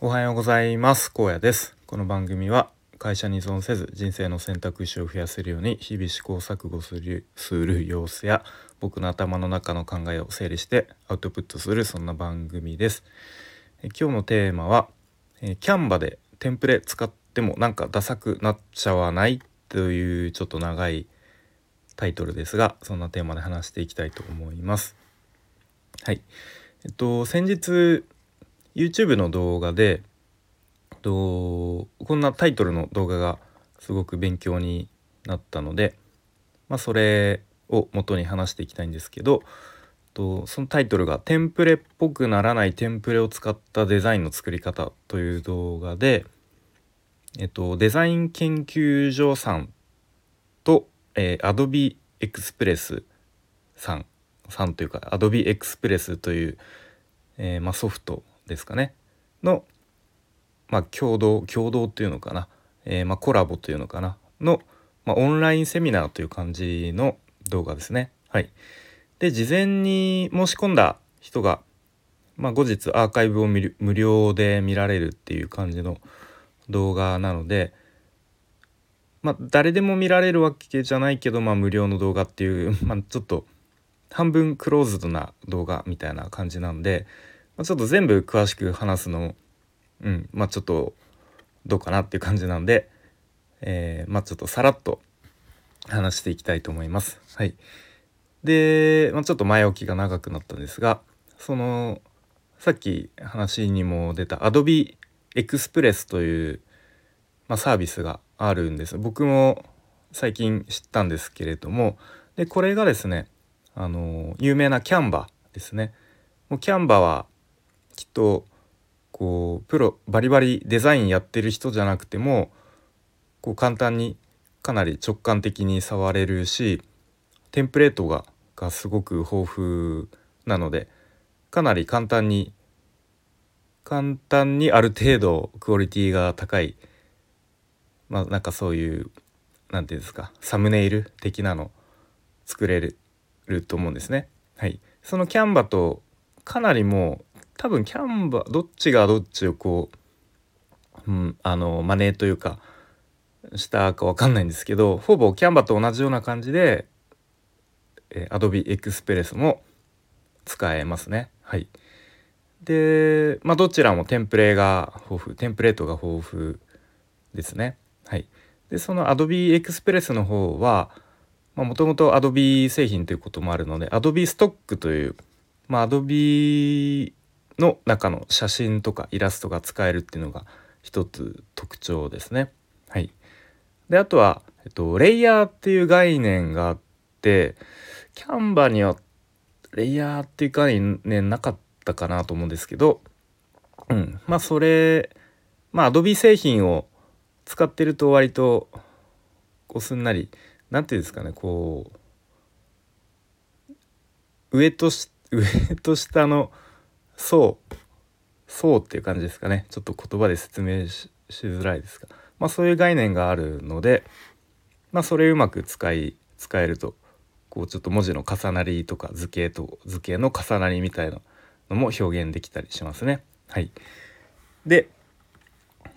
おはようございます。高野です。この番組は会社に依存せず人生の選択肢を増やせるように日々試行錯誤するする様子や僕の頭の中の考えを整理してアウトプットするそんな番組です。え今日のテーマはえキャンバでテンプレ使ってもなんかダサくなっちゃわないというちょっと長いタイトルですがそんなテーマで話していきたいと思います。はい。えっと先日 YouTube の動画でとこんなタイトルの動画がすごく勉強になったので、まあ、それを元に話していきたいんですけどとそのタイトルが「テンプレっぽくならないテンプレを使ったデザインの作り方」という動画で、えっと、デザイン研究所さんと、えー、Adobe Express さんさんというか Adobe Express という、えーまあ、ソフトですかね。の、まあ、共同共同っていうのかな、えー、まあ、コラボというのかな。の、まあ、オンラインセミナーという感じの動画ですね。はい、で事前に申し込んだ人が、ま、後日アーカイブを無料で見られるっていう感じの動画なので、まあ、誰でも見られるわけじゃないけど、まあ、無料の動画っていう、ま、ちょっと半分クローズドな動画みたいな感じなんで、ま、ちょっと全部詳しく話すのうんまあちょっとどうかなっていう感じなんで、えー、まあちょっとさらっと話していきたいと思います。はい、で、まあ、ちょっと前置きが長くなったんですがそのさっき話にも出た Adobe Express という、まあ、サービスがあるんです。僕も最近知ったんですけれどもでこれがですねあの有名なキャンバですね。もうキャンバはきっとこうプロバリバリデザインやってる人じゃなくてもこう簡単にかなり直感的に触れるしテンプレートががすごく豊富なのでかなり簡単に簡単にある程度クオリティが高いまあなんかそういう何て言うんですかサムネイル的なの作れると思うんですね。はい、そのキャンバとかなりもう多分キャンバどっちがどっちをこう、うん、あのマネーというかしたか分かんないんですけどほぼキャンバと同じような感じで、えー、Adobe Express も使えますね。はい、で、まあ、どちらもテンプレが豊富テンプレートが豊富ですね。はい、でその Adobe Express の方はもともと Adobe 製品ということもあるので Adobe ストックという、まあ、Adobe の中の写真とかイラストが使えるっていうのが一つ特徴ですね。はい、であとは、えっと、レイヤーっていう概念があってキャンバーにはレイヤーっていう概念なかったかなと思うんですけど、うん、まあそれまあ Adobe 製品を使ってると割とこうすんなり何て言うんですかねこう上と上と下のそう。そうっていう感じですかね。ちょっと言葉で説明しづらいですが、まあ、そういう概念があるので、まあ、それうまく使い使えるとこうちょっと文字の重なりとか図形と図形の重なりみたいなのも表現できたりしますね。はい、で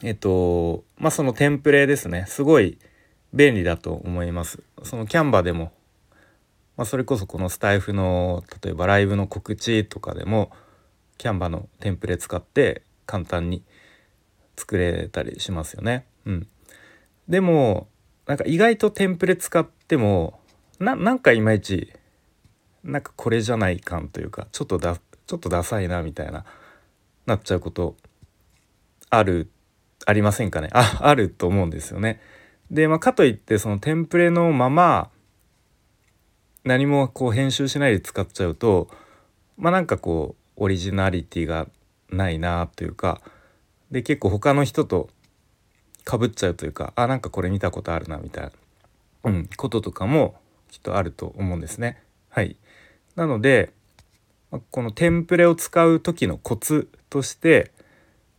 えっとまあそのテンプレですね。すごい便利だと思います。そのキャンバでも、まあ、それこそこのスタイフの例えばライブの告知とかでもキャンバのテンプレ使って簡単に作れたりしますよね。うん、でもなんか意外とテンプレ使ってもなんかいまいちなんかこれじゃない感というかちょっとだちょっとダサいなみたいななっちゃうことあるありませんかね？ああると思うんですよね。で、まあ、かといってそのテンプレのまま何もこう編集しないで使っちゃうとまあなんかこうオリジナリティがないなというかで結構他の人とかぶっちゃうというかあなんかこれ見たことあるなみたいな、うん、こととかもきっとあると思うんですね。はい、なのでこのテンプレを使う時のコツとして、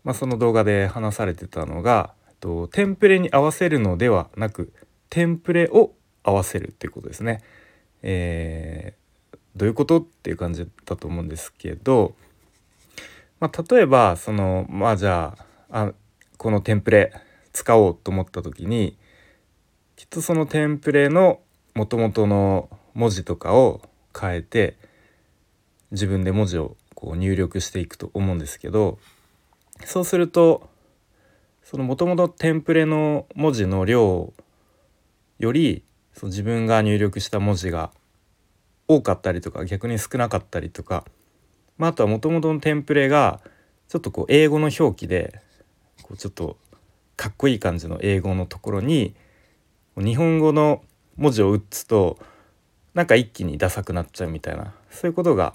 まあ、その動画で話されてたのがとテンプレに合わせるのではなくテンプレを合わせるっていうことですね。えどういうこと？っていう感じだと思うんですけど、まあ、例えばそのまあじゃああこのテンプレ使おうと思った時にきっとそのテンプレのもともとの文字とかを変えて自分で文字をこう入力していくと思うんですけどそうするとそのもともとテンプレの文字の量よりその自分が入力した文字が多かったりとか逆に少なかったりとか、まあ、あとはもともとのテンプレがちょっとこう英語の表記でこうちょっとかっこいい感じの英語のところに日本語の文字を打つとなんか一気にダサくなっちゃうみたいなそういうことが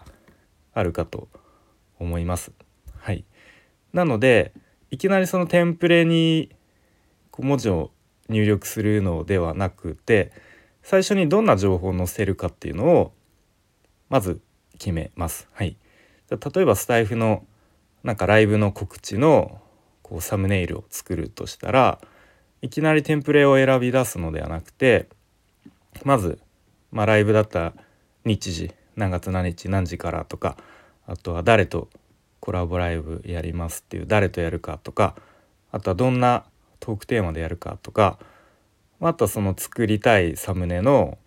あるかと思います。はい、なのでいきなりそのテンプレにこう文字を入力するのではなくて最初にどんな情報を載せるかっていうのをまず決めます。はい、例えばスタイフのなんかライブの告知のこうサムネイルを作るとしたらいきなりテンプレを選び出すのではなくてまず、まあ、ライブだった日時何月何日何時からとかあとは誰とコラボライブやりますっていう誰とやるかとかあとはどんなトークテーマでやるかとかあとはその作りたいサムネの、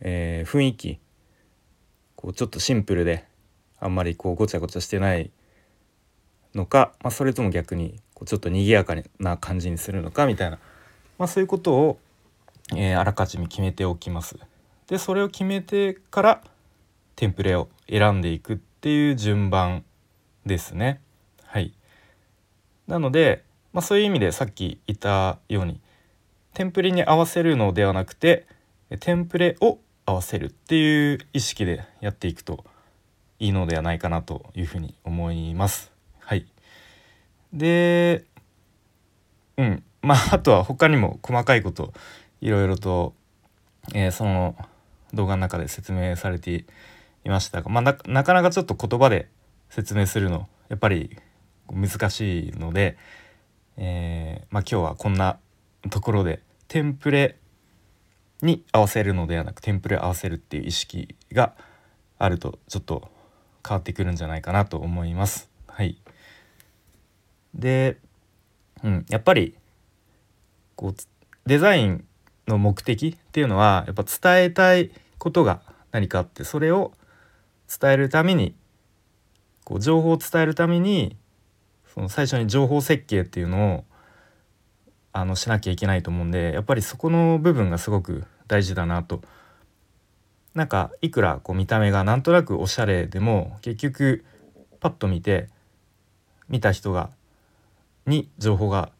えー、雰囲気こうちょっとシンプルであんまりこうごちゃごちゃしてないのか、まあ、それとも逆にこうちょっと賑やかな感じにするのかみたいな、まあ、そういうことを、えー、あらかじめ決めておきます。でそれを決めてからテンプレを選んでいくっていう順番ですね。はい、なので、まあ、そういう意味でさっき言ったようにテンプレに合わせるのではなくてテンプレを合わせるっていう意識でやっていくといいのではないかなというふうに思います。はい、でうんまあ あとは他にも細かいこといろいろと、えー、その動画の中で説明されていましたが、まあ、なかなかちょっと言葉で説明するのやっぱり難しいので、えー、まあ、今日はこんなところでテンプレに合わせるのではなくテンプレ合わせるっていう意識があるとちょっと変わってくるんじゃないかなと思います。はい、で、うん、やっぱりこうデザインの目的っていうのはやっぱ伝えたいことが何かあってそれを伝えるためにこう情報を伝えるためにその最初に情報設計っていうのをあのしなきゃいけないと思うんでやっぱりそこの部分がすごく大事だなと。なんかいくらこう見た目がなんとなくおしゃれでも結局パッと見て見た人がに情報が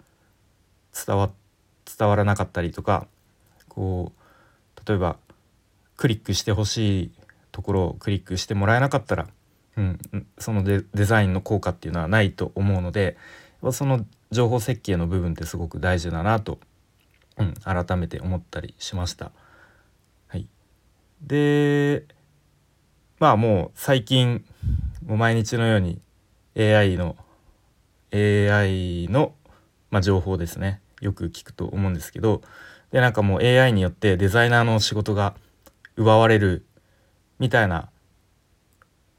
伝わ伝わらなかったりとかこう例えばクリックしてほしいところをクリックしてもらえなかったらうん、そのデデザインの効果っていうのはないと思うのでその情報設計の部分ってすごく大事だなと、うん、改めて思ったりしました。はい、でまあもう最近もう毎日のように AI の AI の、まあ、情報ですねよく聞くと思うんですけどでなんかもう AI によってデザイナーの仕事が奪われるみたいな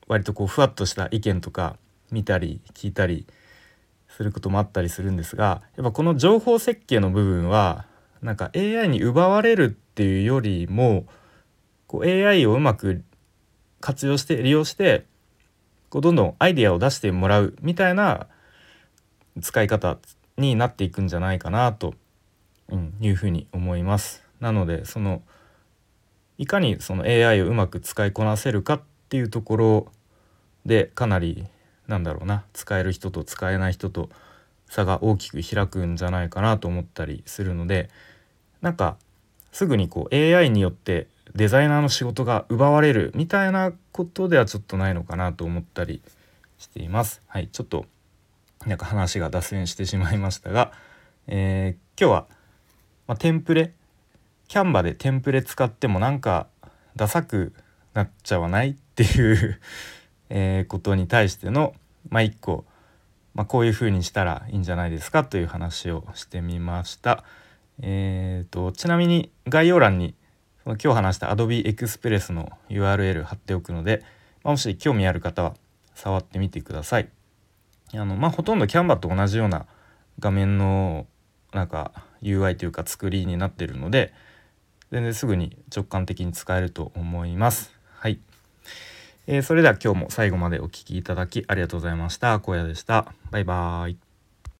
割とこうふわっとした意見とか見たり聞いたりすることもあったりするんですがやっぱこの情報設計の部分はなんか AI に奪われるっていうよりもこう AI をうまく活用して利用してこうどんどんアイデアを出してもらうみたいな使い方になっていくんじゃないかなと、いうふうに思います。なのでそのいかにその AI をうまく使いこなせるかっていうところでかなりなんだろうな使える人と使えない人と差が大きく開くんじゃないかなと思ったりするのでなんかすぐにこう AI によってデザイナーの仕事が奪われるみたいなことではちょっとないのかなと思ったりしています。はい、ちょっとなんか話が脱線してしまいましたが、えー、今日は、まあ、テンプレキャンバでテンプレ使ってもなんかダサくなっちゃわないっていうえ、ことに対しての、まあ、一個、まあ、こういうふうにしたらいいんじゃないですかという話をしてみました。えーと、ちなみに概要欄にその今日話した Adobe Express の URL 貼っておくので、まあ、もし興味ある方は触ってみてください。あのまあ、ほとんどキャンバと同じような画面のなんか UI というか作りになってるので全然すぐに直感的に使えると思います。はい、えー、それでは今日も最後までお聴きいただきありがとうございました。荒野でした。バイバーイ。